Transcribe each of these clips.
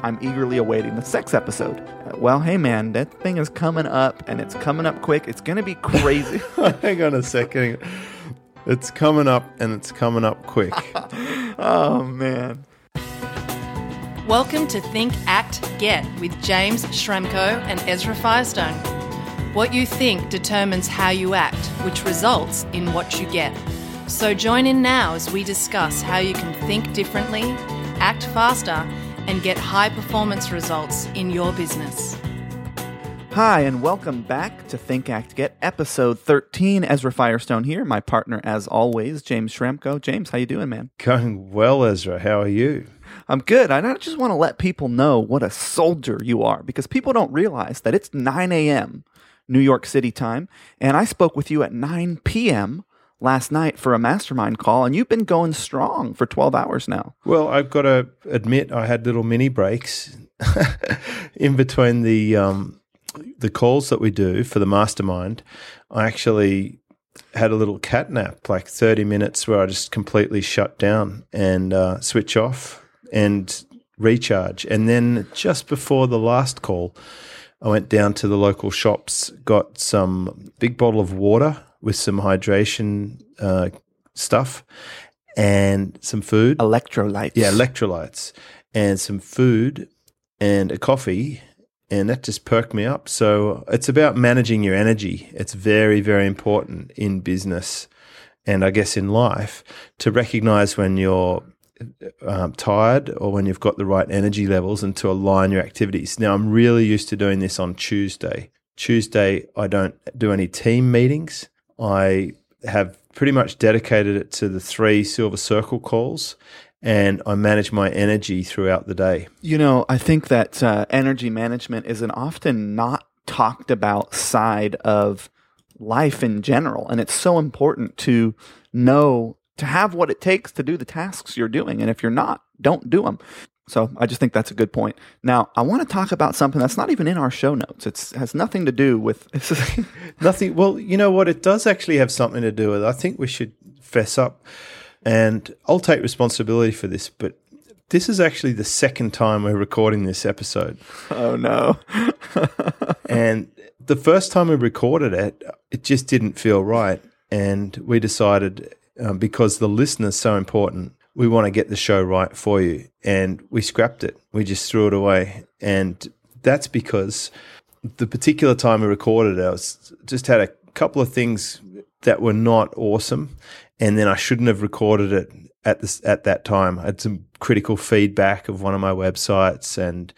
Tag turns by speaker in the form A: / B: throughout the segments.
A: I'm eagerly awaiting the sex episode. Uh, Well, hey man, that thing is coming up and it's coming up quick. It's going to be crazy.
B: Hang on a second. It's coming up and it's coming up quick.
A: oh man.
C: Welcome to Think, Act, Get with James Schramko and Ezra Firestone. What you think determines how you act, which results in what you get. So join in now as we discuss how you can think differently, act faster, and get high performance results in your business.
A: Hi, and welcome back to Think Act Get episode 13. Ezra Firestone here, my partner as always, James Schramko. James, how you doing, man?
B: Going well, Ezra. How are you?
A: I'm good. I just want to let people know what a soldier you are because people don't realize that it's 9 a.m. New York City time, and I spoke with you at 9 p.m. last night for a mastermind call, and you've been going strong for 12 hours now.
B: Well, I've got to admit, I had little mini breaks in between the um, the calls that we do for the mastermind. I actually had a little cat nap, like thirty minutes, where I just completely shut down and uh, switch off and recharge. And then just before the last call, I went down to the local shops, got some big bottle of water with some hydration uh, stuff and some food.
A: Electrolytes.
B: Yeah, electrolytes and some food and a coffee. And that just perked me up. So it's about managing your energy. It's very, very important in business and I guess in life to recognize when you're um, tired or when you've got the right energy levels and to align your activities. Now, I'm really used to doing this on Tuesday. Tuesday, I don't do any team meetings. I have pretty much dedicated it to the three Silver Circle calls and I manage my energy throughout the day.
A: You know, I think that uh, energy management is an often not talked about side of life in general. And it's so important to know, to have what it takes to do the tasks you're doing. And if you're not, don't do them. So I just think that's a good point. Now, I want to talk about something that's not even in our show notes. It has nothing to do with.
B: Nothing. Well, you know what? It does actually have something to do with. I think we should fess up, and I'll take responsibility for this. But this is actually the second time we're recording this episode.
A: oh, no.
B: And the first time we recorded it, it just didn't feel right. And we decided, um, because the listener's so important, we want to get the show right for you. And we scrapped it. We just threw it away. And that's because the particular time we recorded it, I was, just had a couple of things that were not awesome. And then I shouldn't have recorded it at this at that time. I had some critical feedback of one of my websites and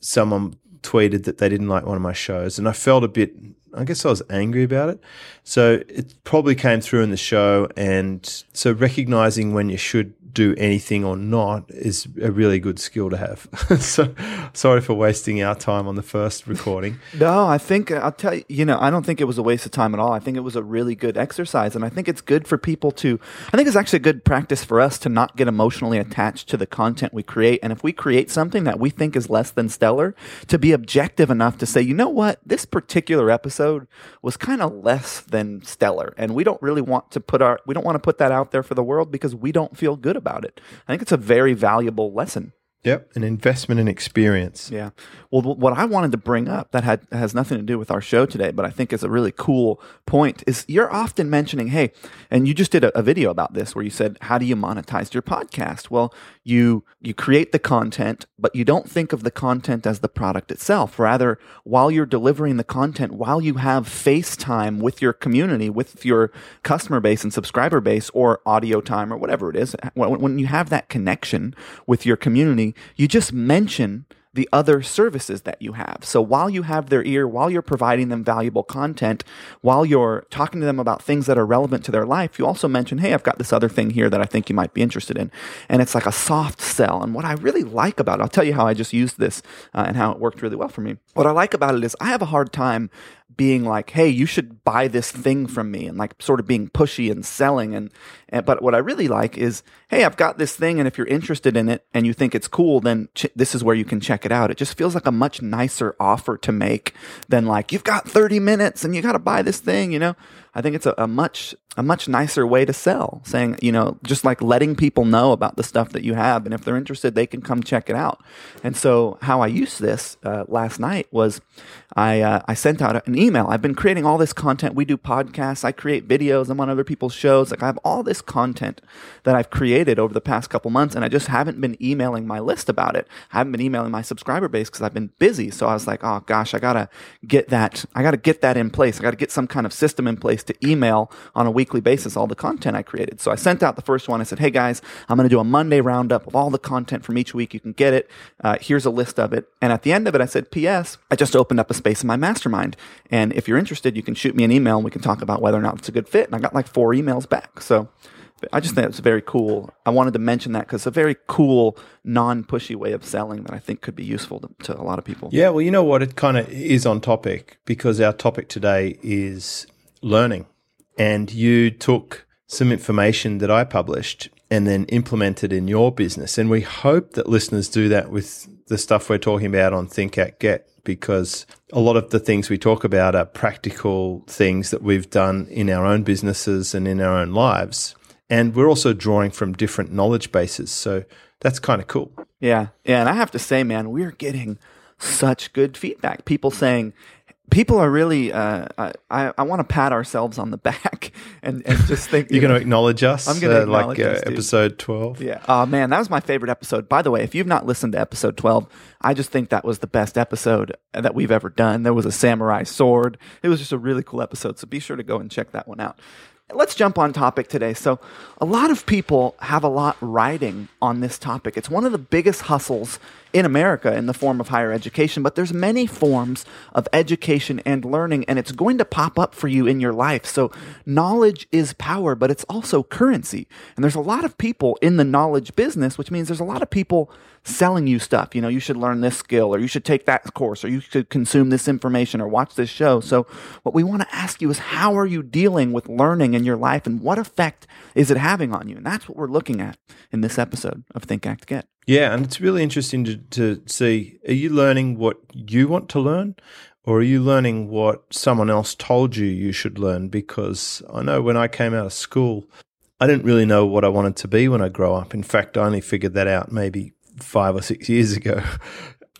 B: someone tweeted that they didn't like one of my shows and I felt a bit I guess I was angry about it. So it probably came through in the show and so recognizing when you should do anything or not is a really good skill to have. so sorry for wasting our time on the first recording.
A: No, I think uh, I'll tell you, you know, I don't think it was a waste of time at all. I think it was a really good exercise. And I think it's good for people to, I think it's actually a good practice for us to not get emotionally attached to the content we create. And if we create something that we think is less than stellar, to be objective enough to say, you know what, this particular episode was kind of less than stellar. And we don't really want to put our, we don't want to put that out there for the world because we don't feel good about it. I think it's a very valuable lesson.
B: Yep, an investment in experience.
A: Yeah. Well, what I wanted to bring up that had has nothing to do with our show today, but I think is a really cool point is you're often mentioning, hey, and you just did a, a video about this where you said, how do you monetize your podcast? Well, you you create the content, but you don't think of the content as the product itself. Rather, while you're delivering the content, while you have face time with your community, with your customer base and subscriber base, or audio time or whatever it is, when, you have that connection with your community, you just mention the other services that you have. So while you have their ear, while you're providing them valuable content, while you're talking to them about things that are relevant to their life, you also mention, hey, I've got this other thing here that I think you might be interested in. And it's like a soft sell. And what I really like about it, I'll tell you how I just used this uh, and how it worked really well for me. What I like about it is I have a hard time being like, "Hey, you should buy this thing from me," and like sort of being pushy and selling. And, and but what I really like is, "Hey, I've got this thing, and if you're interested in it and you think it's cool, then ch- this is where you can check it out." It just feels like a much nicer offer to make than like, "You've got 30 minutes and you got to buy this thing," you know. I think it's a, a much a much nicer way to sell, saying you know just like letting people know about the stuff that you have, and if they're interested, they can come check it out. And so how I used this uh, last night was I uh, I sent out an email. I've been creating all this content. We do podcasts. I create videos. I'm on other people's shows. Like I have all this content that I've created over the past couple months, and I just haven't been emailing my list about it. I haven't been emailing my subscriber base because I've been busy. So I was like, oh gosh, I gotta get that. I gotta get that in place. I gotta get some kind of system in place to email on a weekly basis all the content I created. So I sent out the first one. I said, hey guys, I'm gonna do a Monday roundup of all the content from each week. You can get it. Uh, here's a list of it. And at the end of it, I said, P.S. I just opened up a space in my mastermind, if you're interested, you can shoot me an email and we can talk about whether or not it's a good fit. And I got like four emails back. So. I just think it's very cool. I wanted to mention that because it's a very cool, non-pushy way of selling that I think could be useful to, to a lot of people.
B: Yeah, well, you know what? It kind of is on topic because our topic today is learning. And you took some information that I published and then implemented in your business. And we hope that listeners do that with the stuff we're talking about on Think Act Get because a lot of the things we talk about are practical things that we've done in our own businesses and in our own lives. And we're also drawing from different knowledge bases. So that's kind of cool.
A: Yeah. Yeah. And I have to say, man, we're getting such good feedback. People saying, people are really, uh, I, I want to pat ourselves on the back and, and just think.
B: You're going to acknowledge us?
A: I'm gonna
B: uh,
A: acknowledge
B: like uh, episode 12?
A: Yeah. Oh, man, that was my favorite episode. By the way, if you've not listened to episode 12, I just think that was the best episode that we've ever done. There was a samurai sword. It was just a really cool episode. So be sure to go and check that one out. Let's jump on topic today. So, a lot of people have a lot riding on this topic. It's one of the biggest hustles in America in the form of higher education, but there's many forms of education and learning and it's going to pop up for you in your life. So, knowledge is power, but it's also currency. And there's a lot of people in the knowledge business, which means there's a lot of people selling you stuff. You know, you should learn this skill or you should take that course or you should consume this information or watch this show. So, what we want to ask you is how are you dealing with learning in your life and what effect is it having on you? And that's what we're looking at in this episode of Think Act Get.
B: Yeah, and it's really interesting to, to see are you learning what you want to learn or are you learning what someone else told you you should learn? Because I know when I came out of school, I didn't really know what I wanted to be when I grow up. In fact, I only figured that out maybe five or six years ago.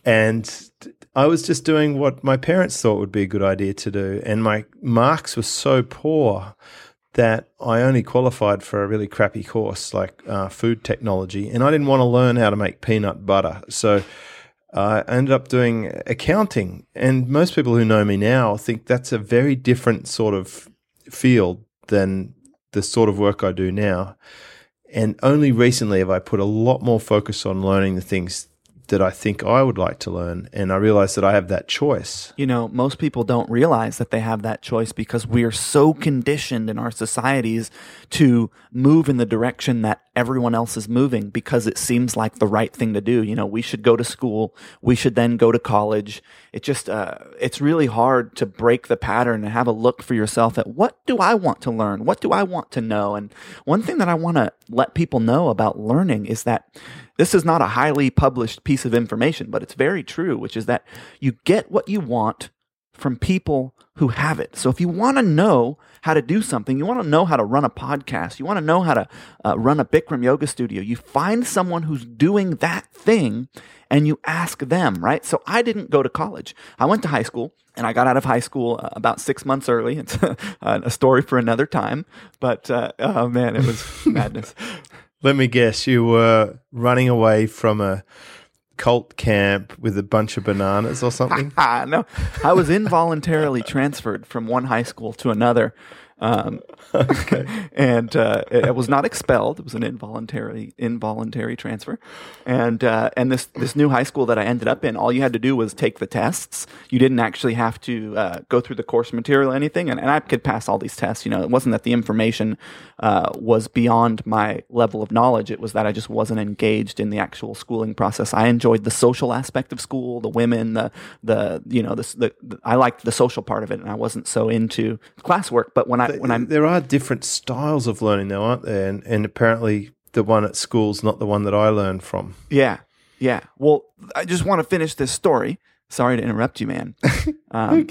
B: And I was just doing what my parents thought would be a good idea to do. And my marks were so poor that I only qualified for a really crappy course like uh, food technology. And I didn't want to learn how to make peanut butter. So I ended up doing accounting. And most people who know me now think that's a very different sort of field than the sort of work I do now. And only recently have I put a lot more focus on learning the things that I think I would like to learn. And I realize that I have that choice.
A: You know, most people don't realize that they have that choice because we are so conditioned in our societies to move in the direction that everyone else is moving because it seems like the right thing to do. You know, we should go to school. We should then go to college. It just, uh, it's really hard to break the pattern and have a look for yourself at what do I want to learn? What do I want to know? And one thing that I want to let people know about learning is that this is not a highly published piece of information, but it's very true, which is that you get what you want from people who have it. So if you want to know how to do something, you want to know how to run a podcast, you want to know how to uh, run a Bikram yoga studio, you find someone who's doing that thing and you ask them, right? So I didn't go to college. I went to high school and I got out of high school uh, about six months early. It's a, a story for another time, but uh, oh man, it was madness.
B: Let me guess, you were running away from a cult camp with a bunch of bananas or something?
A: No, I was involuntarily transferred from one high school to another. Um, and uh, it, it was not expelled; it was an involuntary involuntary transfer. And uh, and this this new high school that I ended up in, all you had to do was take the tests. You didn't actually have to uh, go through the course material or anything. And, and I could pass all these tests. You know, it wasn't that the information uh, was beyond my level of knowledge. It was that I just wasn't engaged in the actual schooling process. I enjoyed the social aspect of school, the women, the the you know the, the I liked the social part of it, and I wasn't so into classwork. But when I when I
B: there are different styles of learning, though, aren't there? And, and apparently, the one at school's not the one that I learned from.
A: yeah yeah well I just want to finish this story. Sorry to interrupt you, man. Um,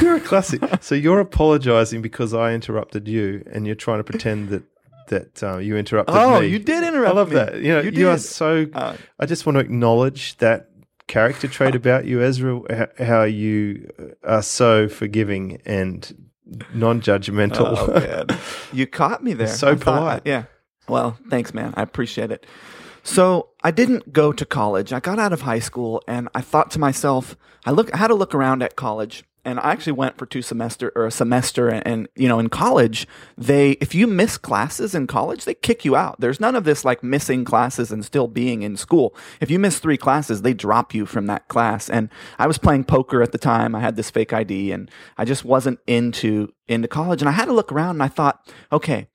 B: you're a classic. so you're apologizing because I interrupted you, and you're trying to pretend that that uh, you interrupted
A: oh,
B: me.
A: you did interrupt
B: I love
A: me.
B: that. You know,
A: You
B: you, are so.
A: Uh,
B: I just want to acknowledge that character trait about you, Ezra. How you are so forgiving and non-judgmental.
A: Oh, man. You caught me there.
B: So
A: I thought-
B: polite.
A: yeah. Well, thanks, man. I appreciate it. So I didn't go to college. I got out of high school and I thought to myself, I look I had to look around at college and I actually went for two semester or a semester and, and you know in college they if you miss classes in college they kick you out. There's none of this like missing classes and still being in school. If you miss 3 classes they drop you from that class and I was playing poker at the time. I had this fake ID and I just wasn't into into college and I had to look around and I thought, okay,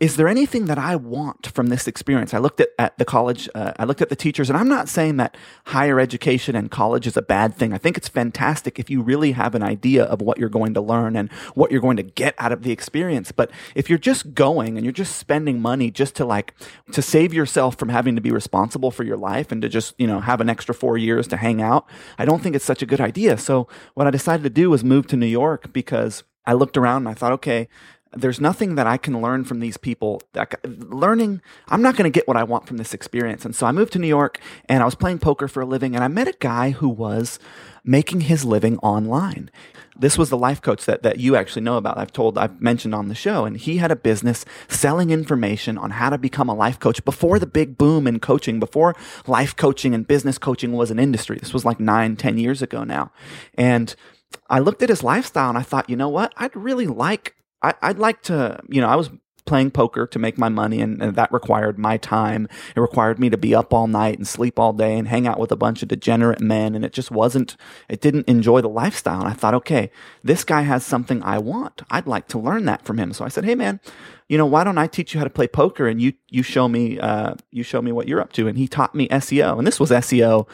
A: is there anything that I want from this experience? I looked at, at the college, uh, I looked at the teachers, and I'm not saying that higher education and college is a bad thing. I think it's fantastic if you really have an idea of what you're going to learn and what you're going to get out of the experience. But if you're just going and you're just spending money just to like, to save yourself from having to be responsible for your life and to just, you know, have an extra four years to hang out, I don't think it's such a good idea. So what I decided to do was move to New York because I looked around and I thought, okay, there's nothing that I can learn from these people. That learning, I'm not going to get what I want from this experience. And so I moved to New York and I was playing poker for a living and I met a guy who was making his living online. This was the life coach that, that you actually know about. I've told, I've mentioned on the show. And he had a business selling information on how to become a life coach before the big boom in coaching, before life coaching and business coaching was an industry. This was like nine, ten years ago now. And I looked at his lifestyle and I thought, you know what? I'd really like I, I'd like to, you know, I was playing poker to make my money and, and that required my time. It required me to be up all night and sleep all day and hang out with a bunch of degenerate men. And it just wasn't, it didn't enjoy the lifestyle. And I thought, okay, this guy has something I want. I'd like to learn that from him. So I said, Hey man, you know, why don't I teach you how to play poker and you, you show me, uh, you show me what you're up to. And he taught me SEO. And this was SEO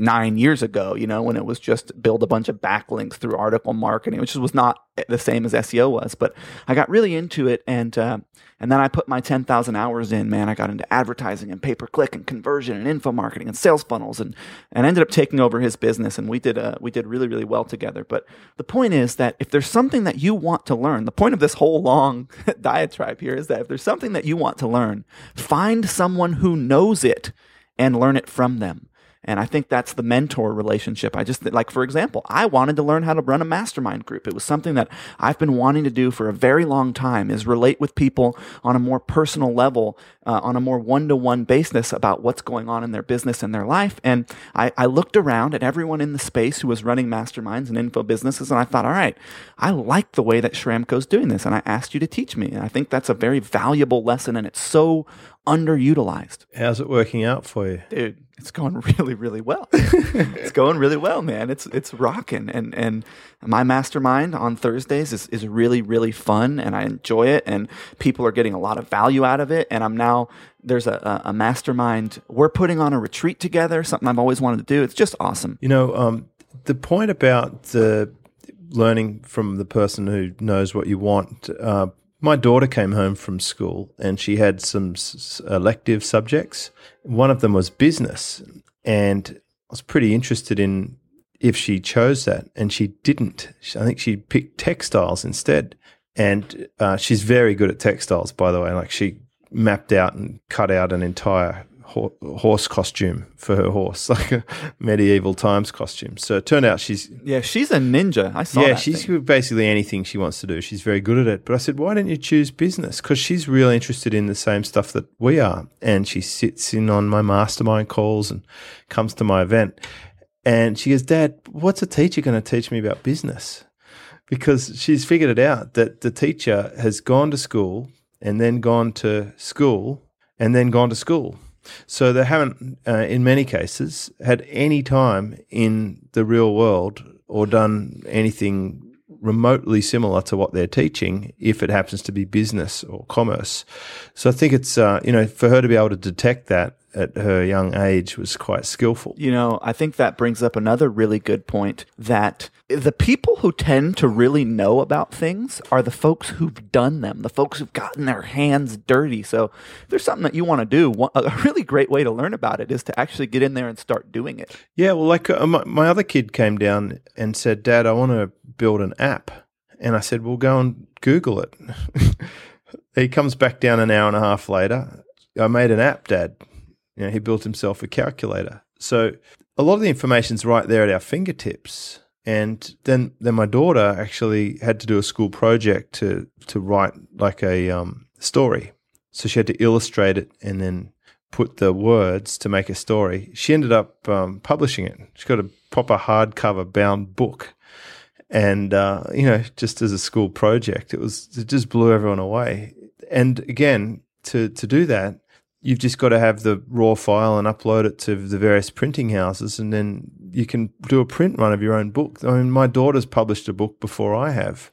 A: nine years ago, you know, when it was just build a bunch of backlinks through article marketing, which was not the same as SEO was. But I got really into it, and uh, and then I put my ten thousand hours in. Man, I got into advertising and pay per click and conversion and info marketing and sales funnels, and and ended up taking over his business, and we did uh, we did really really well together. But the point is that if there's something that you want to learn, the point of this whole long diatribe here is that if there's something that you want to learn, find someone who knows it and learn it from them. And I think that's the mentor relationship. I just, like, for example, I wanted to learn how to run a mastermind group. It was something that I've been wanting to do for a very long time is relate with people on a more personal level, uh, on a more one-to-one basis about what's going on in their business and their life. And I, I looked around at everyone in the space who was running masterminds and info businesses. And I thought, all right, I like the way that Schramko's doing this. And I asked you to teach me. And I think that's a very valuable lesson. And it's so underutilized.
B: How's it working out for you?
A: dude it's going really really well. It's going really well man. It's it's rocking. And and my mastermind on thursdays is, is really really fun and i enjoy it and people are getting a lot of value out of it. And i'm now there's a, a, a mastermind. We're putting on a retreat together something i've always wanted to do. It's just awesome.
B: You know, um, the point about the learning from the person who knows what you want. Uh, my daughter came home from school and she had some elective subjects. One of them was business, and I was pretty interested in if she chose that, and she didn't. I think she picked textiles instead, and uh, she's very good at textiles, by the way. Like she mapped out and cut out an entire ho- horse costume for her horse, like a medieval times costume. So it turned out she's
A: yeah she's a ninja i saw
B: yeah, she's
A: thing.
B: basically anything she wants to do. She's very good at it. But I said, why don't you choose business? Because she's really interested in the same stuff that we are, and she sits in on my mastermind calls and comes to my event. And she goes, Dad, what's a teacher going to teach me about business? because she's figured it out that the teacher has gone to school and then gone to school and then gone to school. So they haven't, uh, in many cases, had any time in the real world or done anything remotely similar to what they're teaching if it happens to be business or commerce. So I think it's, uh, you know, for her to be able to detect that at her young age was quite skillful.
A: You know, I think that brings up another really good point that the people who tend to really know about things are the folks who've done them, the folks who've gotten their hands dirty. So if there's something that you want to do, a really great way to learn about it is to actually get in there and start doing it.
B: Yeah, well, like uh, my, my other kid came down and said, Dad, I want to build an app. And I said, Well, go and Google it. he comes back down an hour and a half later. I made an app, Dad. You know, he built himself a calculator. So a lot of the information's right there at our fingertips. And then, then my daughter actually had to do a school project to to write like a um, story. So she had to illustrate it and then put the words to make a story. She ended up um, publishing it. She got a proper hardcover bound book, and uh, you know, just as a school project, it was it just blew everyone away. And again, to to do that, you've just got to have the raw file and upload it to the various printing houses, and then you can do a print run of your own book. I mean, my daughter's published a book before I have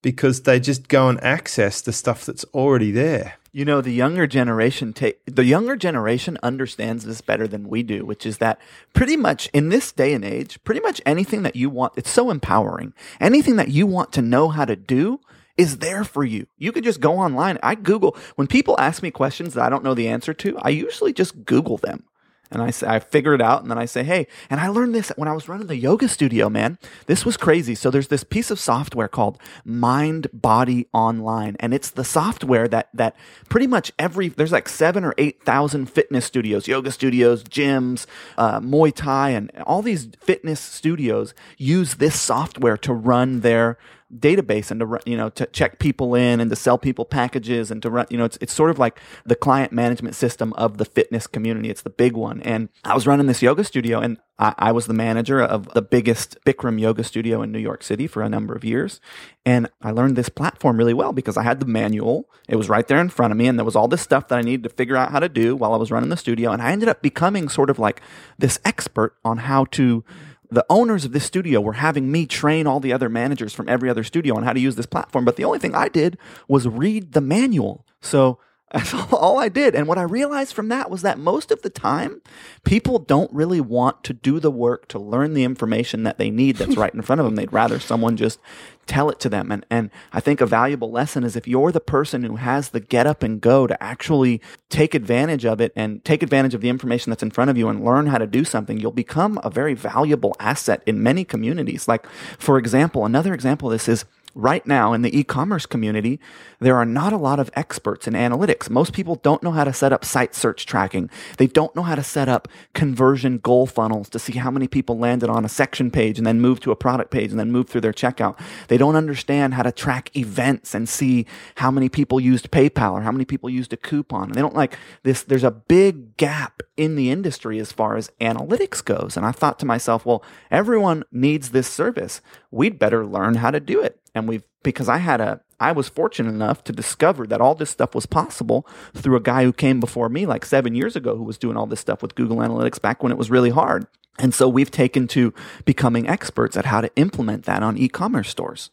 B: because they just go and access the stuff that's already there.
A: You know, the younger generation take the younger generation understands this better than we do, which is that pretty much in this day and age, pretty much anything that you want, it's so empowering. Anything that you want to know how to do, is there for you. You could just go online. I Google, when people ask me questions that I don't know the answer to, I usually just Google them. And I say, I figure it out and then I say, hey, and I learned this when I was running the yoga studio, man. This was crazy. So there's this piece of software called Mind Body Online. And it's the software that, that pretty much every, there's like seven or 8,000 fitness studios, yoga studios, gyms, uh, Muay Thai, and all these fitness studios use this software to run their database and to run, you know to check people in and to sell people packages and to run you know it's it's sort of like the client management system of the fitness community. It's the big one. And I was running this yoga studio and I, I was the manager of the biggest Bikram yoga studio in New York City for a number of years. And I learned this platform really well because I had the manual. It was right there in front of me and there was all this stuff that I needed to figure out how to do while I was running the studio. And I ended up becoming sort of like this expert on how to the owners of this studio were having me train all the other managers from every other studio on how to use this platform. But the only thing I did was read the manual. So that's all I did. And what I realized from that was that most of the time, people don't really want to do the work to learn the information that they need that's right in front of them. They'd rather someone just tell it to them. And, and I think a valuable lesson is if you're the person who has the get up and go to actually take advantage of it and take advantage of the information that's in front of you and learn how to do something, you'll become a very valuable asset in many communities. Like, for example, another example of this is right now in the e-commerce community, there are not a lot of experts in analytics. Most people don't know how to set up site search tracking. They don't know how to set up conversion goal funnels to see how many people landed on a section page and then move to a product page and then move through their checkout. They don't understand how to track events and see how many people used PayPal or how many people used a coupon. And They don't like this. There's a big gap in the industry as far as analytics goes. And I thought to myself, well, everyone needs this service. We'd better learn how to do it and we've because I had a I was fortunate enough to discover that all this stuff was possible through a guy who came before me like 7 years ago who was doing all this stuff with Google Analytics back when it was really hard. And so we've taken to becoming experts at how to implement that on e-commerce stores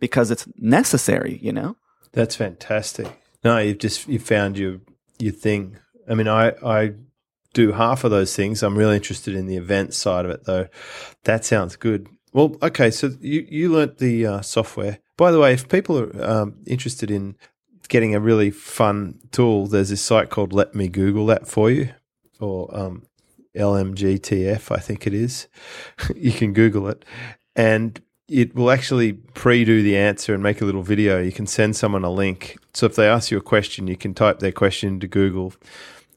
A: because it's necessary, you know.
B: That's fantastic. No, you've just you found your your thing. I mean, I I do half of those things. I'm really interested in the event side of it though. That sounds good. Well, okay. So you you learnt the uh, software. By the way, if people are um, interested in getting a really fun tool, there's this site called Let Me Google That for you, or um, LMGTF, I think it is. you can Google it, and it will actually pre-do the answer and make a little video. You can send someone a link. So if they ask you a question, you can type their question into Google,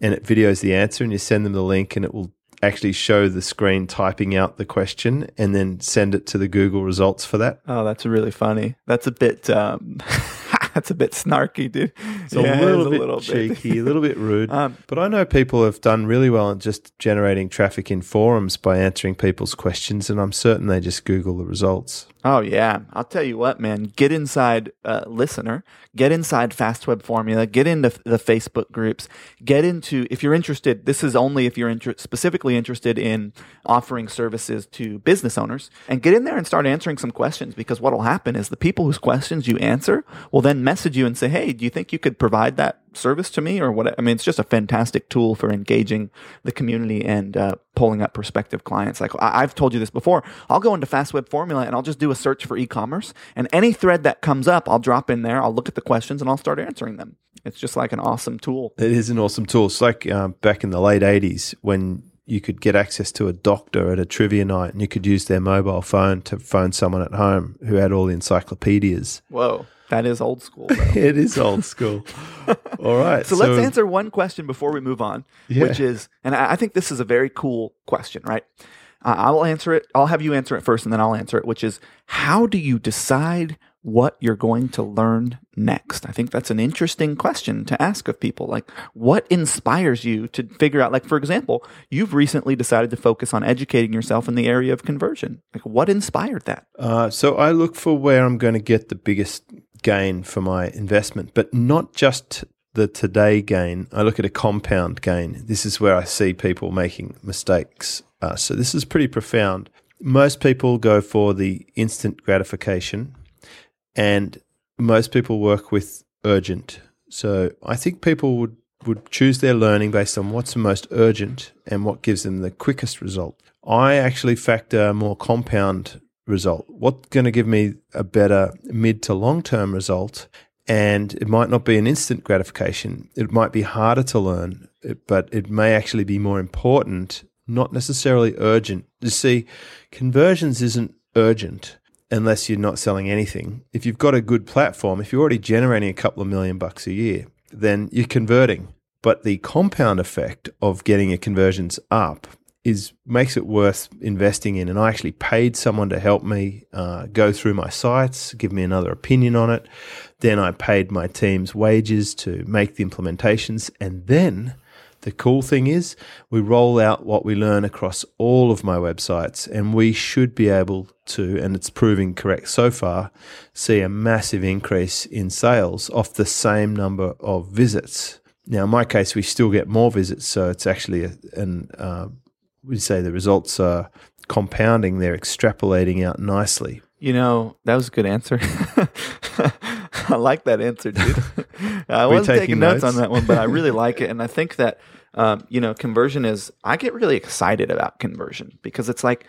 B: and it videos the answer, and you send them the link, and it will actually show the screen typing out the question and then send it to the Google results for that.
A: Oh, that's really funny. That's a bit um that's a bit snarky, dude.
B: It's yeah, a little, bit a little cheeky, a little bit rude. Um, but I know people have done really well in just generating traffic in forums by answering people's questions, and I'm certain they just Google the results.
A: Oh yeah, I'll tell you what, man. Get inside uh, listener. Get inside FastWeb Formula. Get into f- the Facebook groups. Get into if you're interested. This is only if you're inter- specifically interested in offering services to business owners. And get in there and start answering some questions because what will happen is the people whose questions you answer will then message you and say, "Hey, do you think you could provide that service to me or what?" I mean, it's just a fantastic tool for engaging the community and uh, pulling up prospective clients. Like I- I've told you this before. I'll go into Fast Web Formula and I'll just do a search for e-commerce and any thread that comes up, I'll drop in there. I'll look at the questions and I'll start answering them. It's just like an awesome tool.
B: It is an awesome tool. It's like um, back in the late 80s when you could get access to a doctor at a trivia night and you could use their mobile phone to phone someone at home who had all the encyclopedias.
A: Whoa. That is old school.
B: It is old school. all right.
A: so, let's answer one question before we move on,
B: Yeah.
A: which is, and I think this is a very cool question, right? Uh, I will answer it. I'll have you answer it first, and then I'll answer it. Which is, how do you decide what you're going to learn next? I think that's an interesting question to ask of people. Like, what inspires you to figure out? Like, for example, you've recently decided to focus on educating yourself in the area of conversion. Like, what inspired that?
B: Uh, so I look for where I'm going to get the biggest gain for my investment, but not just the today gain. I look at a compound gain. This is where I see people making mistakes. Uh, so this is pretty profound. Most people go for the instant gratification, and most people work with urgent. So I think people would would choose their learning based on what's the most urgent and what gives them the quickest result. I actually factor more compound result. What's going to give me a better mid to long term result? And it might not be an instant gratification. It might be harder to learn, but it may actually be more important, not necessarily urgent. You see, conversions isn't urgent unless you're not selling anything. If you've got a good platform, if you're already generating a couple of million bucks a year, then you're converting. But the compound effect of getting your conversions up is makes it worth investing in. And I actually paid someone to help me uh, go through my sites, give me another opinion on it. Then I paid my team's wages to make the implementations, and then the cool thing is, we roll out what we learn across all of my websites, and we should be able to, and it's proving correct so far, see a massive increase in sales off the same number of visits. Now, in my case, we still get more visits, so it's actually a, an uh, we say the results are compounding; they're extrapolating out nicely.
A: You know, that was a good answer. I like that answer, dude. I wasn't
B: taking
A: taking notes
B: notes?
A: on that one, but I really like it. And I think that, um, you know, conversion is, I get really excited about conversion because it's like,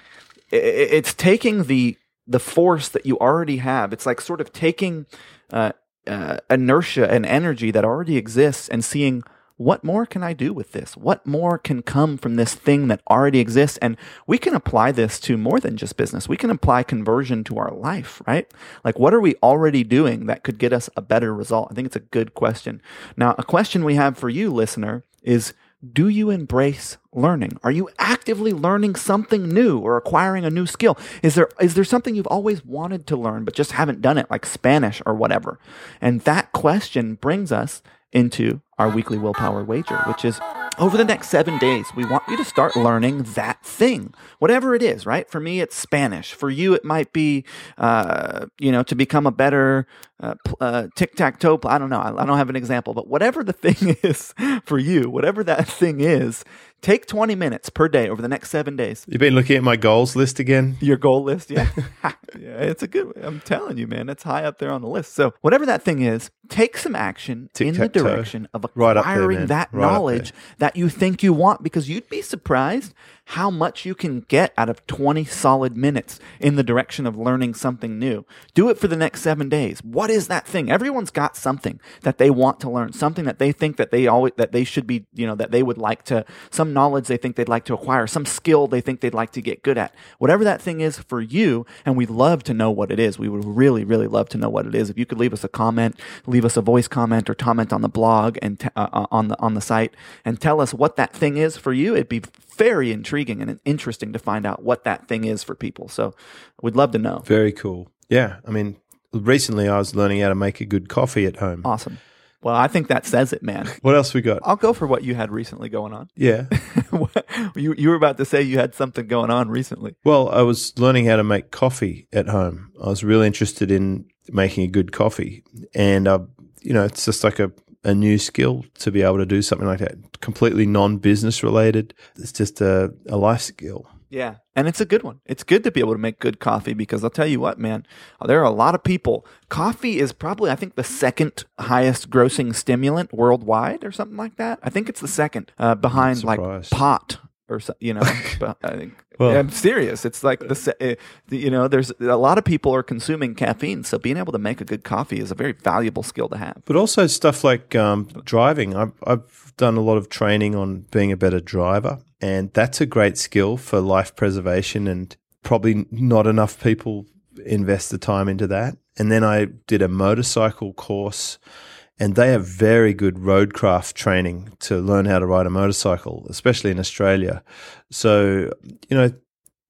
A: it's taking the, the force that you already have. It's like sort of taking uh, uh, inertia and energy that already exists and seeing what more can I do with this? What more can come from this thing that already exists? And we can apply this to more than just business. We can apply conversion to our life, right? Like, what are we already doing that could get us a better result? I think it's a good question. Now, a question we have for you, listener, is do you embrace learning? Are you actively learning something new or acquiring a new skill? Is there is there something you've always wanted to learn but just haven't done it like Spanish or whatever? And that question brings us into our weekly willpower wager, which is over the next seven days, we want you to start learning that thing, whatever it is, right? For me, it's Spanish. For you, it might be, uh, you know, to become a better uh, uh, tic tac toe. I don't know. I, I don't have an example, but whatever the thing is for you, whatever that thing is, take 20 minutes per day over the next seven days.
B: You've been looking at my goals list again.
A: Your goal list, yeah. yeah, it's a good. I'm telling you, man, it's high up there on the list. So whatever that thing is, take some action in the direction of
B: Right there,
A: acquiring that
B: Right
A: knowledge that you think you want, because you'd be surprised how much you can get out of 20 solid minutes in the direction of learning something new. Do it for the next seven days. What is that thing? Everyone's got something that they want to learn, something that they think that they always that they should be, you know, that they would like to, some knowledge they think they'd like to acquire, some skill they think they'd like to get good at. Whatever that thing is for you, and we'd love to know what it is. We would really, really love to know what it is. If you could leave us a comment, leave us a voice comment or comment on the blog and t- uh, uh, on the on the site, and tell us what that thing is for you. It'd be very intriguing and interesting to find out what that thing is for people. So we'd love to know.
B: Very cool. Yeah, I mean, recently I was learning how to make a good coffee at home.
A: Awesome. Well, I think that says it, man.
B: What else we got?
A: I'll go for what you had recently going on.
B: Yeah.
A: You you were about to say you had something going on recently.
B: Well, I was learning how to make coffee at home. I was really interested in making a good coffee, and uh, you know, it's just like a a new skill to be able to do something like that, completely non-business related. It's just a, a life skill.
A: Yeah. And it's a good one. It's good to be able to make good coffee because I'll tell you what, man, there are a lot of people. Coffee is probably, I think, the second highest grossing stimulant worldwide or something like that. I think it's the second uh, behind like pot or you know. but I think.
B: Well-
A: I'm serious. It's like the, uh, the you know, there's a lot of people are consuming caffeine, so being able to make a good coffee is a very valuable skill to have.
B: But also stuff like um, driving. I've, I've done a lot of training on being a better driver, and that's a great skill for life preservation. And probably not enough people invest the time into that. And then I did a motorcycle course, and they have very good roadcraft training to learn how to ride a motorcycle, especially in Australia. So you know,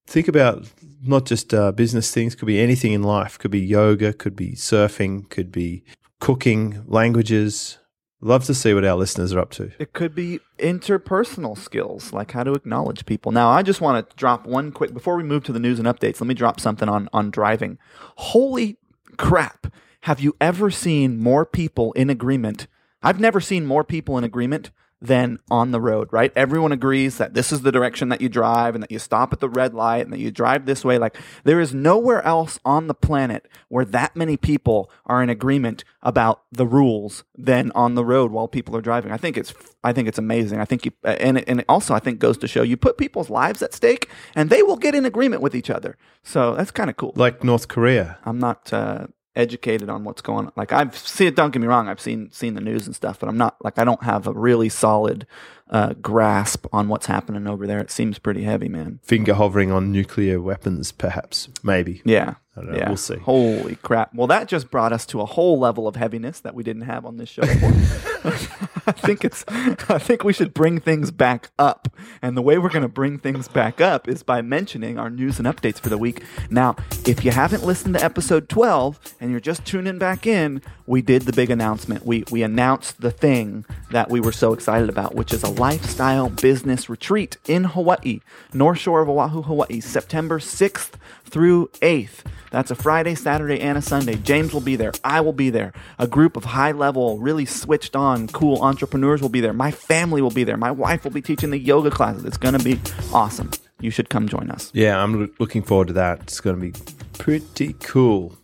B: think about not just uh, business things. Could be anything in life. Could be yoga. Could be surfing. Could be cooking, languages. Love to see what our listeners are up to.
A: It could be interpersonal skills, like how to acknowledge people. Now, I just want to drop one quick before we move to the news and updates. Let me drop something on on driving. Holy crap! Have you ever seen more people in agreement? I've never seen more people in agreement than on the road, right? Everyone agrees that this is the direction that you drive and that you stop at the red light and that you drive this way. Like there is nowhere else on the planet where that many people are in agreement about the rules than on the road while people are driving. I think it's I think it's amazing. I think you and it, and it also I think goes to show you put people's lives at stake and they will get in agreement with each other. So that's kind of cool.
B: Like North Korea.
A: I'm not uh, educated on what's going on. Like I've seen, don't get me wrong, I've seen seen the news and stuff, but I'm not like I don't have a really solid uh, grasp on what's happening over there. It seems pretty heavy, man.
B: Finger hovering on nuclear weapons, perhaps. Maybe.
A: Yeah.
B: I don't know.
A: Yeah.
B: We'll see.
A: Holy crap. Well, that just brought us to a whole level of heaviness that we didn't have on this show before. I think it's I think we should bring things back up. And the way we're going to bring things back up is by mentioning our news and updates for the week. Now, if you haven't listened to episode 12 and you're just tuning back in, we did the big announcement. We we announced the thing that we were so excited about, which is a lifestyle business retreat in Hawaii, North Shore of Oahu, Hawaii, September 6th through 8th. That's a Friday, Saturday, and a Sunday. James will be there. I will be there. A group of high level, really switched on, cool entrepreneurs will be there. My family will be there. My wife will be teaching the yoga classes. It's going to be awesome. You should come join us.
B: Yeah, I'm looking forward to that. It's going to be pretty cool.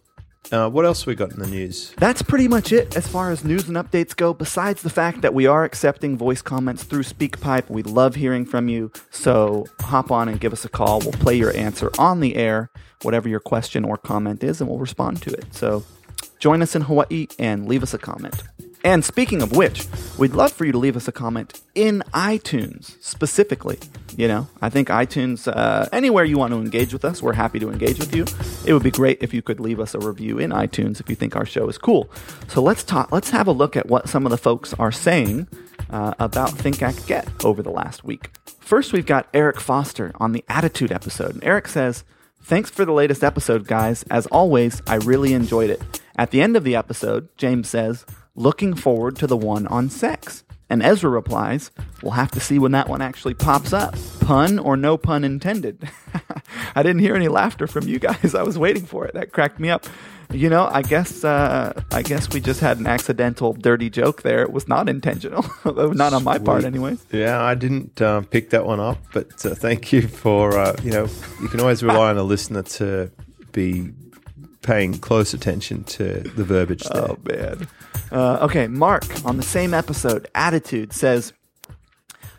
B: Uh, what else we got in the news?
A: That's pretty much it as far as news and updates go. Besides the fact that we are accepting voice comments through SpeakPipe, we love hearing from you. So hop on and give us a call. We'll play your answer on the air, whatever your question or comment is, and we'll respond to it. So join us in Hawaii and leave us a comment. And speaking of which, we'd love for you to leave us a comment in iTunes specifically. You know, I think iTunes, uh, anywhere you want to engage with us, we're happy to engage with you. It would be great if you could leave us a review in iTunes if you think our show is cool. So let's talk. Let's have a look at what some of the folks are saying uh, about Think Act Get over the last week. First, we've got Eric Foster on the Attitude episode, and Eric says. Thanks for the latest episode, guys. As always, I really enjoyed it. At the end of the episode, James says, Looking forward to the one on sex. And Ezra replies, We'll have to see when that one actually pops up. Pun or no pun intended. I didn't hear any laughter from you guys. I was waiting for it. That cracked me up. You know, I guess uh, I guess we just had an accidental dirty joke there. It was not intentional, not on my part, anyways.
B: Yeah, I didn't uh, pick that one up, but uh, thank you for uh, you know you can always rely on a listener to be paying close attention to the verbiage there.
A: Oh man. Uh, okay, Mark on the same episode, attitude says,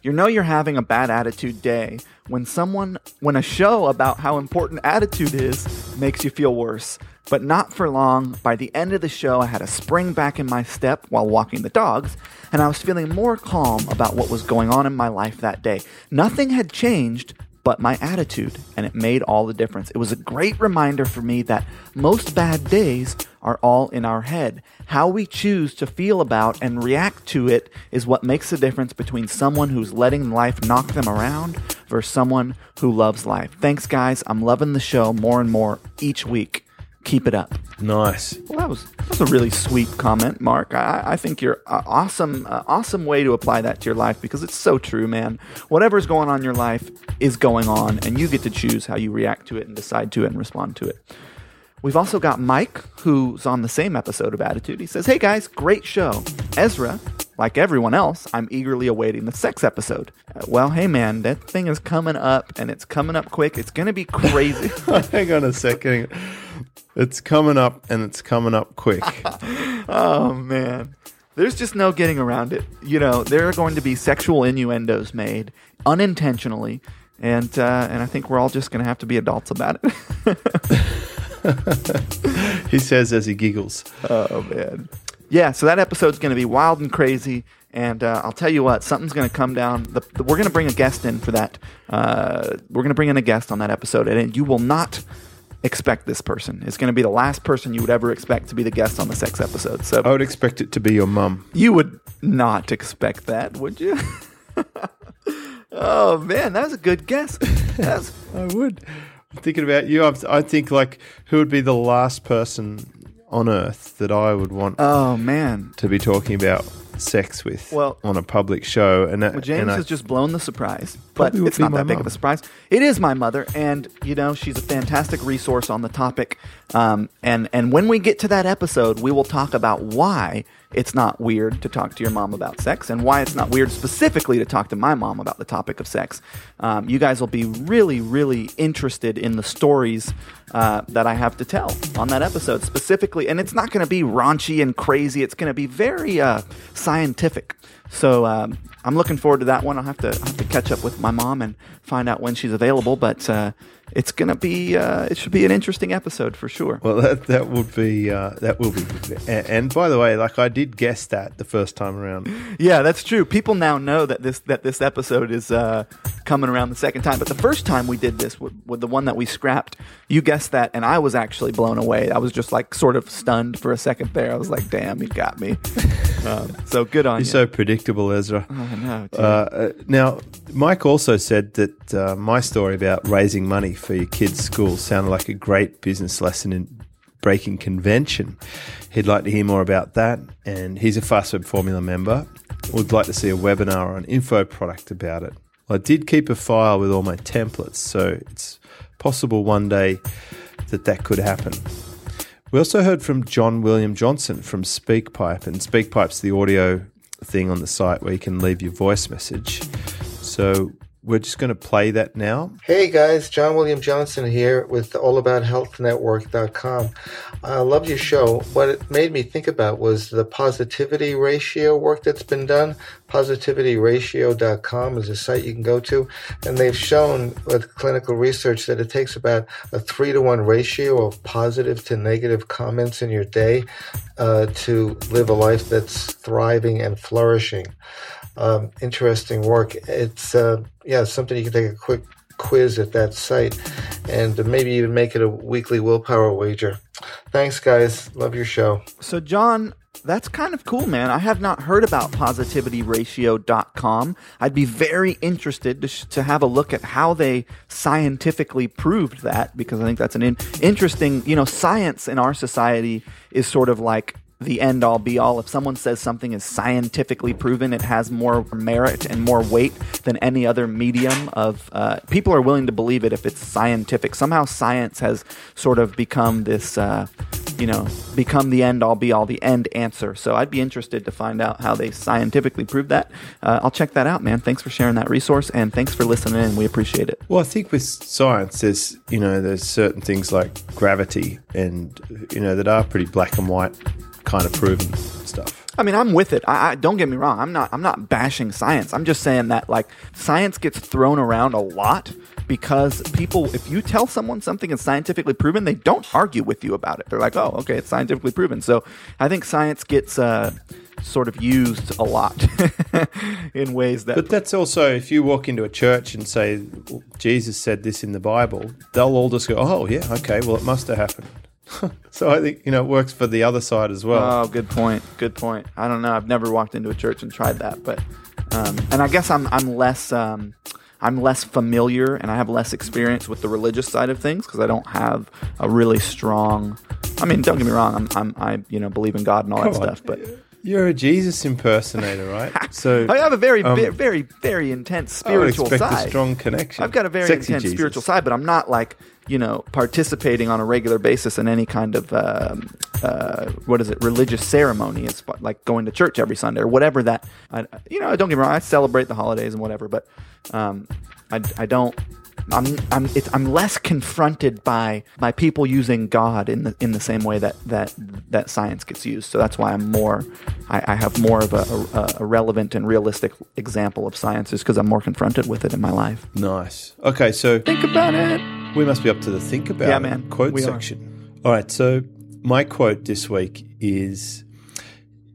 A: "You know you're having a bad attitude day when someone, when a show about how important attitude is makes you feel worse." But not for long. By the end of the show, I had a spring back in my step while walking the dogs, and I was feeling more calm about what was going on in my life that day. Nothing had changed, but my attitude, and it made all the difference. It was a great reminder for me that most bad days are all in our head. How we choose to feel about and react to it is what makes the difference between someone who's letting life knock them around versus someone who loves life. Thanks, guys. I'm loving the show more and more each week. Keep it up.
B: Nice.
A: Well, that was that was a really sweet comment, Mark. I, I think you're uh, awesome, uh, awesome way to apply that to your life because it's so true, man. Whatever's going on in your life is going on, and you get to choose how you react to it and decide to it and respond to it. We've also got Mike, who's on the same episode of Attitude. He says, "Hey guys, great show. Ezra, like everyone else, I'm eagerly awaiting the sex episode. Uh, well, hey man, that thing is coming up, and it's coming up quick. It's gonna be crazy."
B: Hang on a second. It's coming up and it's coming up quick.
A: Oh man. There's just no getting around it. You know, there are going to be sexual innuendos made unintentionally, and uh, and I think we're all just going to have to be adults about it.
B: he says as he giggles.
A: oh man. Yeah, so that episode's going to be wild and crazy, and uh, I'll tell you what, something's going to come down. The, the- we're going to bring a guest in for that. Uh, we're going to bring in a guest on that episode, and you will not expect this person. It's going to be the last person you would ever expect to be the guest on the sex episode. So
B: I would expect it to be your mum.
A: You would not expect that, would you? oh man, that was a good guess. That's,
B: I would. I'm thinking about you. I'm- I think like who would be the last person on earth that I would want
A: oh man.
B: to be talking about sex with
A: Well-
B: on a public show. And, that-
A: Well, James
B: and I-
A: has just blown the surprise, but it's not that big of a surprise. It is my mother, and you know she's a fantastic resource on the topic. Um, and and when we get to that episode, we will talk about why it's not weird to talk to your mom about sex, and why it's not weird specifically to talk to my mom about the topic of sex. Um, you guys will be really, really interested in the stories uh, that I have to tell on that episode specifically, and it's not going to be raunchy and crazy. It's going to be very uh, scientific. So um, I'm looking forward to that one. I'll have to I'll have to catch up with my mom and find out when she's available. But uh, it's gonna be uh, it should be an interesting episode for sure.
B: well, that that would be uh, that will be. And, and by the way, like I did guess that the first time around.
A: Yeah, that's true. People now know that this that this episode is uh, coming around the second time. But the first time we did this with, with the one that we scrapped, you guessed that, and I was actually blown away. I was just like sort of stunned for a second there. I was like, "Damn, you got me." um, so good on
B: You're
A: you.
B: so predictable, Ezra.
A: I
B: Uh, uh, now, Mike also said that uh, my story about raising money for your kids' school sounded like a great business lesson in breaking convention. He'd like to hear more about that, and he's a Fast Web Formula member. Would like to see a webinar or an info product about it. I did keep a file with all my templates, so it's possible one day that that could happen. We also heard from John William Johnson from SpeakPipe, and SpeakPipe's the audio thing on the site where you can leave your voice message. So we're just going to play that now.
D: Hey guys, John William Johnson here with allabouthealthnetwork.com. I love your show. What it made me think about was the positivity ratio work that's been done. Positivityratio.com is a site you can go to, and they've shown with clinical research that it takes about a three to one ratio of positive to negative comments in your day uh, to live a life that's thriving and flourishing um, interesting work. It's uh, yeah something you can take a quick quiz at that site, and maybe even make it a weekly willpower wager. Thanks, guys. Love your show.
A: So, John, that's kind of cool, man. I have not heard about positivityratio.com. I'd be very interested to, sh- to have a look at how they scientifically proved that because I think that's an in- interesting, you know, science in our society is sort of like the end all be all. If someone says something is scientifically proven, it has more merit and more weight than any other medium of uh, people are willing to believe it if it's scientific. Somehow science has sort of become this, uh, you know, become the end all be all, the end answer. So I'd be interested to find out how they scientifically prove that. Uh, I'll check that out, man. Thanks for sharing that resource and thanks for listening in. We appreciate it.
B: Well, I think with science, there's you know there's certain things like gravity, and you know that are pretty black and white, kind of proven stuff.
A: I mean, I'm with it. I, I don't get me wrong. I'm not. I'm not bashing science. I'm just saying that like science gets thrown around a lot because people, if you tell someone something is scientifically proven, they don't argue with you about it. They're like, oh, okay, it's scientifically proven. So I think science gets uh, sort of used a lot in ways that.
B: But that's also if you walk into a church and say Jesus said this in the Bible, they'll all just go, "Oh yeah, okay, well it must have happened." so I think you know it works for the other side as well.
A: Oh, good point. Good point. I don't know. I've never walked into a church and tried that, but um, and I guess I'm I'm less um, I'm less familiar and I have less experience with the religious side of things because I don't have a really strong I mean, don't get me wrong. I'm, I'm I you know believe in God and all that
B: on.
A: stuff, but
B: You're a Jesus impersonator, right? So
A: I have a very,
B: Um,
A: ve- very, very intense
B: I would
A: spiritual
B: expect
A: side.
B: a strong connection.
A: I've got a very
B: Sexy
A: intense
B: Jesus.
A: spiritual side, but I'm not like you know participating on a regular basis in any kind of um, uh, what is it religious ceremony. It's like going to church every Sunday or whatever that. I, you know, don't get me wrong. I celebrate the holidays and whatever, but um, I, I don't. I'm I'm it's, I'm less confronted by by people using God in the in the same way that that that science gets used. So that's why I'm more I, I have more of a, a, a relevant and realistic example of science, is because I'm more confronted with it in my life.
B: Nice. Okay, so
A: Think about it.
B: we must be up to the think about
A: Yeah,
B: it
A: man,
B: quote
A: we are.
B: section. All right, so my quote this week is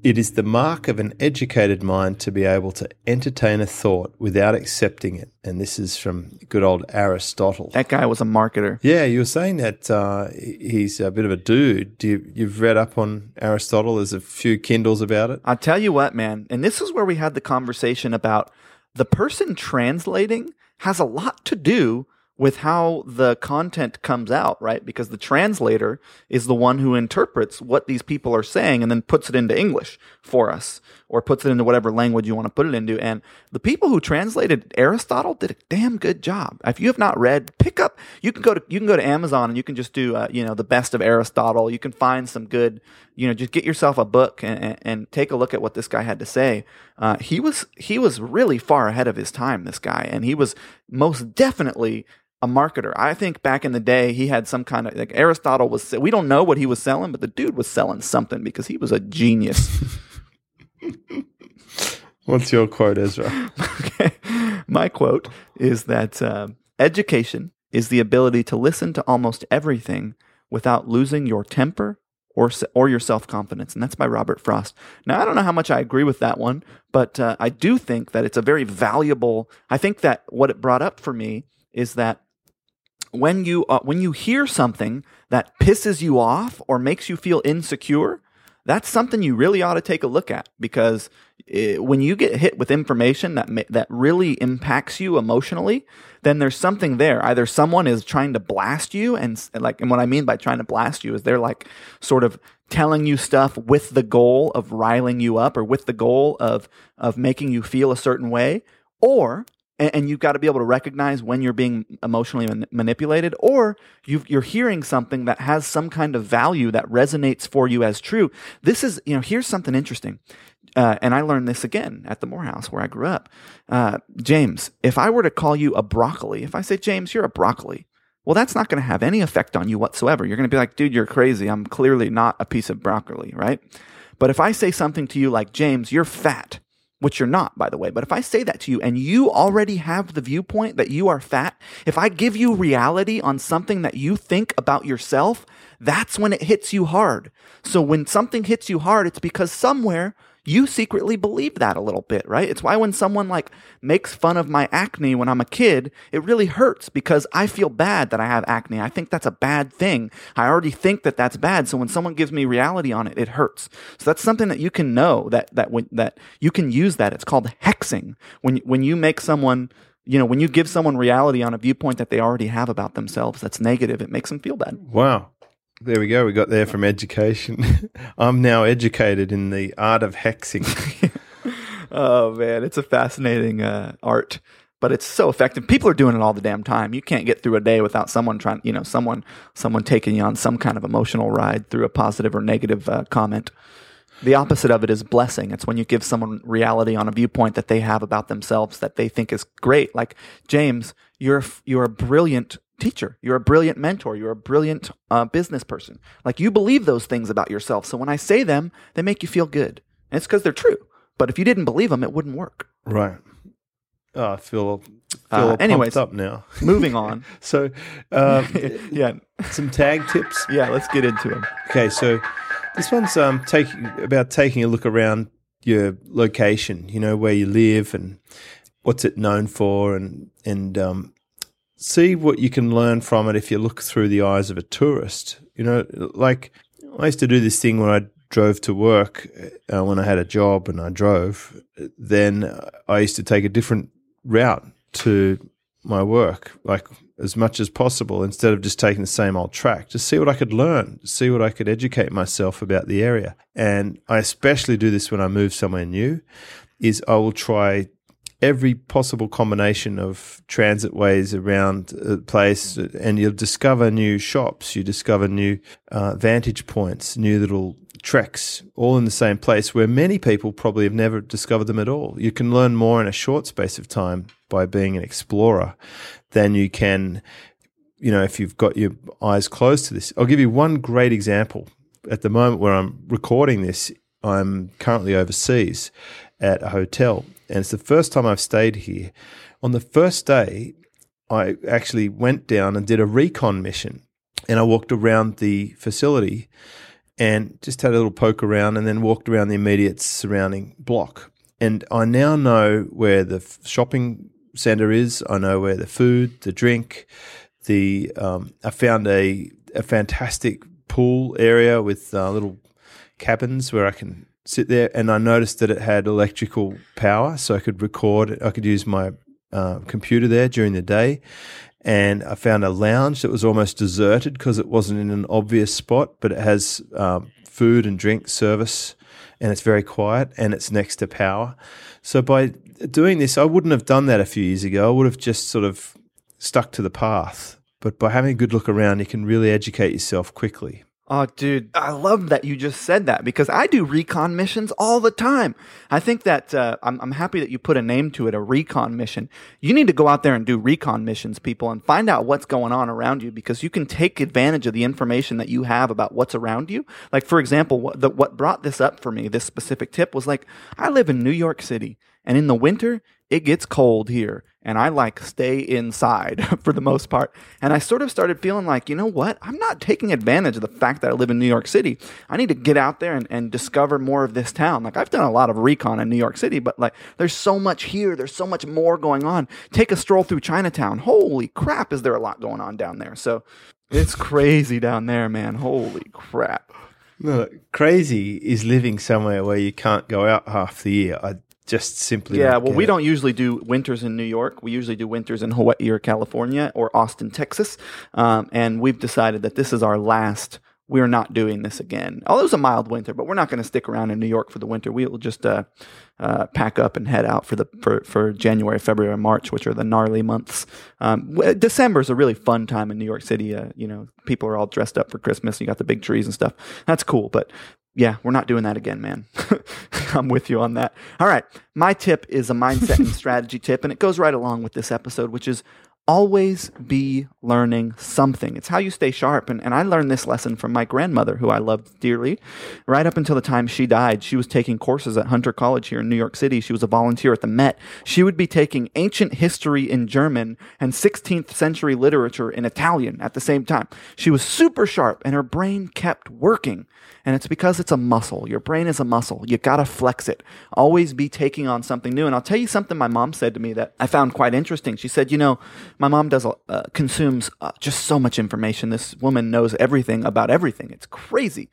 B: it is the mark of an educated mind to be able to entertain a thought without accepting it. And this is from good old Aristotle.
A: That guy was a marketer.
B: Yeah, you were saying that uh, he's a bit of a dude. Do you, you've read up on Aristotle? There's a few Kindles about it.
A: I'll tell you what, man. And this is where we had the conversation about the person translating has a lot to do with how the content comes out, right? Because the translator is the one who interprets what these people are saying and then puts it into English for us or puts it into whatever language you want to put it into. And the people who translated Aristotle did a damn good job. If you have not read, pick up, you can go to, you can go to Amazon and you can just do, uh, you know, the best of Aristotle. You can find some good, you know, just get yourself a book and, and, take a look at what this guy had to say. Uh, he was, he was really far ahead of his time, this guy. And he was most definitely a marketer. I think back in the day, he had some kind of like Aristotle was. We don't know what he was selling, but the dude was selling something because he was a genius.
B: What's your quote, Ezra?
A: okay. My quote is that uh, education is the ability to listen to almost everything without losing your temper or or your self confidence, and that's by Robert Frost. Now, I don't know how much I agree with that one, but uh, I do think that it's a very valuable. I think that what it brought up for me is that when you uh, when you hear something that pisses you off or makes you feel insecure, that's something you really ought to take a look at because eh, when you get hit with information that ma- that really impacts you emotionally, then there's something there. Either someone is trying to blast you, and s- like, and what I mean by trying to blast you is they're like sort of telling you stuff with the goal of riling you up or with the goal of of making you feel a certain way, or and, and you've got to be able to recognize when you're being emotionally man- manipulated or you've, you're hearing something that has some kind of value that resonates for you as true. This is you know here's something interesting uh, and i learned this again at the morehouse where i grew up. Uh, james if i were to call you a broccoli if i say james you're a broccoli well that's not going to have any effect on you whatsoever. You're going to be like dude you're crazy. I'm clearly not a piece of broccoli right? But if i say something to you like james you're fat which you're not, by the way. But if I say that to you and you already have the viewpoint that you are fat, if I give you reality on something that you think about yourself, that's when it hits you hard. So when something hits you hard, it's because somewhere you secretly believe that a little bit, right? It's why when someone like makes fun of my acne when I'm a kid, it really hurts because I feel bad that I have acne. I think that's a bad thing. I already think that that's bad. So when someone gives me reality on it, it hurts. So that's something that you can know that that when that you can use that. It's called hexing. When when you make someone you know, when you give someone reality on a viewpoint that they already have about themselves that's negative, it makes them feel bad.
B: Wow. There we go. We got there from education. I'm now educated in the art of hexing.
A: Oh man, it's a fascinating uh, art, but it's so effective. People are doing it all the damn time. You can't get through a day without someone trying, you know, someone someone taking you on some kind of emotional ride through a positive or negative uh, comment. The opposite of it is blessing. It's when you give someone reality on a viewpoint that they have about themselves that they think is great. Like James, you're you're a brilliant teacher. You're a brilliant mentor. You're a brilliant uh, business person. Like you believe those things about yourself. So when I say them, they make you feel good, and it's because they're true. But if you didn't believe them, it wouldn't work.
B: right. Oh, I feel, feel
A: Uh, anyways.
B: up now.
A: Moving on.
B: So, um,
A: yeah,
B: some tag tips.
A: yeah. Let's get into them.
B: Okay, so this one's um taking about taking a look around your location. You know where you live and what's it known for, and and um, see what you can learn from it if you look through the eyes of a tourist. You know, like I used to do this thing where I drove to work uh, when I had a job and I drove. Then I used to take a different route to my work. Like as much as possible instead of just taking the same old track to see what I could learn, see what I could educate myself about the area. And I especially do this when I move somewhere new is I will try every possible combination of transit ways around a place and you'll discover new shops, you discover new uh, vantage points, new little treks, all in the same place where many people probably have never discovered them at all. You can learn more in a short space of time by being an explorer than you can, you know, if you've got your eyes closed to this. I'll give you one great example. At the moment where I'm recording this, I'm currently overseas at a hotel, and it's the first time I've stayed here. On the first day, I actually went down and did a recon mission, and I walked around the facility and just had a little poke around and then walked around the immediate surrounding block. And I now know where the shopping center is. I know where the food, the drink, the um, I found a a fantastic pool area with uh, little cabins where I can sit there. And I noticed that it had electrical power, so I could record. I could use my uh, computer there during the day and I found a lounge that was almost deserted because it wasn't in an obvious spot, but it has um, food and drink service, and it's very quiet, and it's next to power. So by doing this, I wouldn't have done that a few years ago. I would have just sort of stuck to the path. But by having a good look around, you can really educate yourself quickly.
A: Oh, dude, I love that you just said that because I do recon missions all the time. I think that uh, I'm, I'm happy that you put a name to it, a recon mission. You need to go out there and do recon missions, people, and find out what's going on around you because you can take advantage of the information that you have about what's around you. Like, for example, what, the, what brought this up for me, this specific tip, was like, I live in New York City, and in the winter, it gets cold here and I like stay inside for the most part. And I sort of started feeling like, you know what? I'm not taking advantage of the fact that I live in New York City. I need to get out there and, and discover more of this town. Like I've done a lot of recon in New York City, but like there's so much here. There's so much more going on. Take a stroll through Chinatown. Holy crap, is there a lot going on down there? So it's crazy down there, man. Holy crap.
B: No, crazy is living somewhere where you can't go out half the year. I just simply
A: yeah well we it. don't usually do winters in new york we usually do winters in hawaii or california or austin texas um, and we've decided that this is our last we're not doing this again although it was a mild winter but we're not going to stick around in new york for the winter we will just uh, uh, pack up and head out for the for, for january february and march which are the gnarly months um, december is a really fun time in new york city uh, you know people are all dressed up for christmas you got the big trees and stuff that's cool but yeah, we're not doing that again, man. I'm with you on that. All right. My tip is a mindset and strategy tip, and it goes right along with this episode, which is always be learning something. It's how you stay sharp. And, and I learned this lesson from my grandmother, who I loved dearly. Right up until the time she died, she was taking courses at Hunter College here in New York City. She was a volunteer at the Met. She would be taking ancient history in German and 16th century literature in Italian at the same time. She was super sharp and her brain kept working. And it's because it's a muscle. Your brain is a muscle. You gotta flex it. Always be taking on something new. And I'll tell you something my mom said to me that I found quite interesting. She said, you know, my mom does uh, consumes uh, just so much information. This woman knows everything about everything. It's crazy.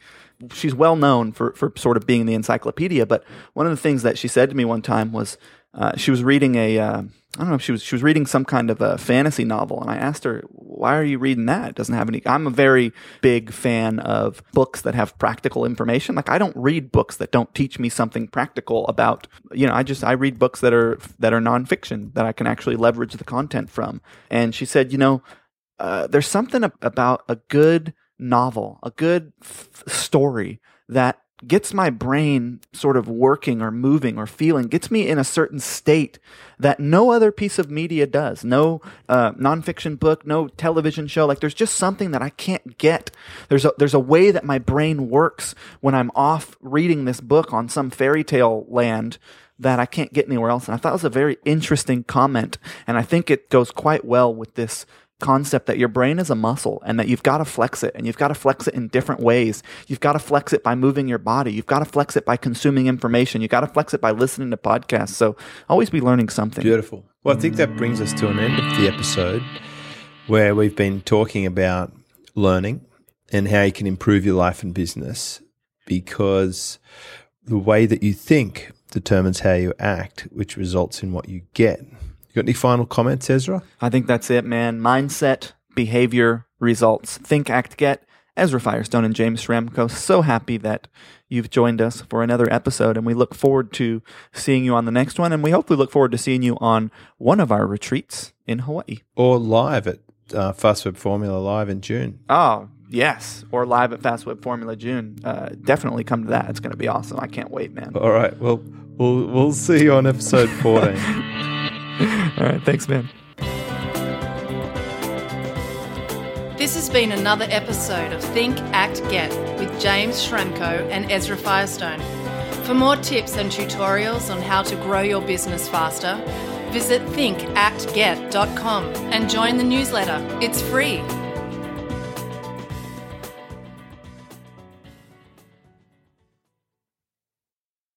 A: She's well known for, for sort of being the encyclopedia. But one of the things that she said to me one time was, uh, she was reading a uh, I don't know if she was she was reading some kind of a fantasy novel, and I asked her, "Why are you reading that? It doesn't have any." I'm a very big fan of books that have practical information. Like I don't read books that don't teach me something practical about. You know, I just I read books that are that are nonfiction that I can actually leverage the content from. And she said, you know, uh, there's something about a good novel, a good f- story that gets my brain sort of working or moving or feeling, gets me in a certain state that no other piece of media does. No uh, nonfiction book, no television show. Like there's just something that I can't get. There's a there's a way that my brain works when I'm off reading this book on some fairy tale land that I can't get anywhere else. And I thought it was a very interesting comment, and I think it goes quite well with this concept that your brain is a muscle and that you've got to flex it and you've got to flex it in different ways. You've got to flex it by moving your body. You've got to flex it by consuming information. You've got to flex it by listening to podcasts. So always be learning something.
B: Beautiful. Well, I think that brings us to an end of the episode where we've been talking about learning and how you can improve your life and business because the way that you think determines how you act, which results in what you get. You got any final comments, Ezra?
A: I think that's it, man. Mindset, behavior, results. Think, act, get. Ezra Firestone and James Schramko. So happy that you've joined us for another episode, and we look forward to seeing you on the next one. And we hopefully look forward to seeing you on one of our retreats in Hawaii.
B: Or live at uh, Fast Web Formula Live in June.
A: Oh, yes. Or live at Fast Web Formula June. Uh, definitely come to that. It's going to be awesome. I can't wait, man.
B: All right. Well, we'll we'll see you on episode 14.
A: All right. Thanks, man.
C: This has been another episode of Think, Act, Get with James Schramko and Ezra Firestone. For more tips and tutorials on how to grow your business faster, visit thinkactget.com and join the newsletter. It's free.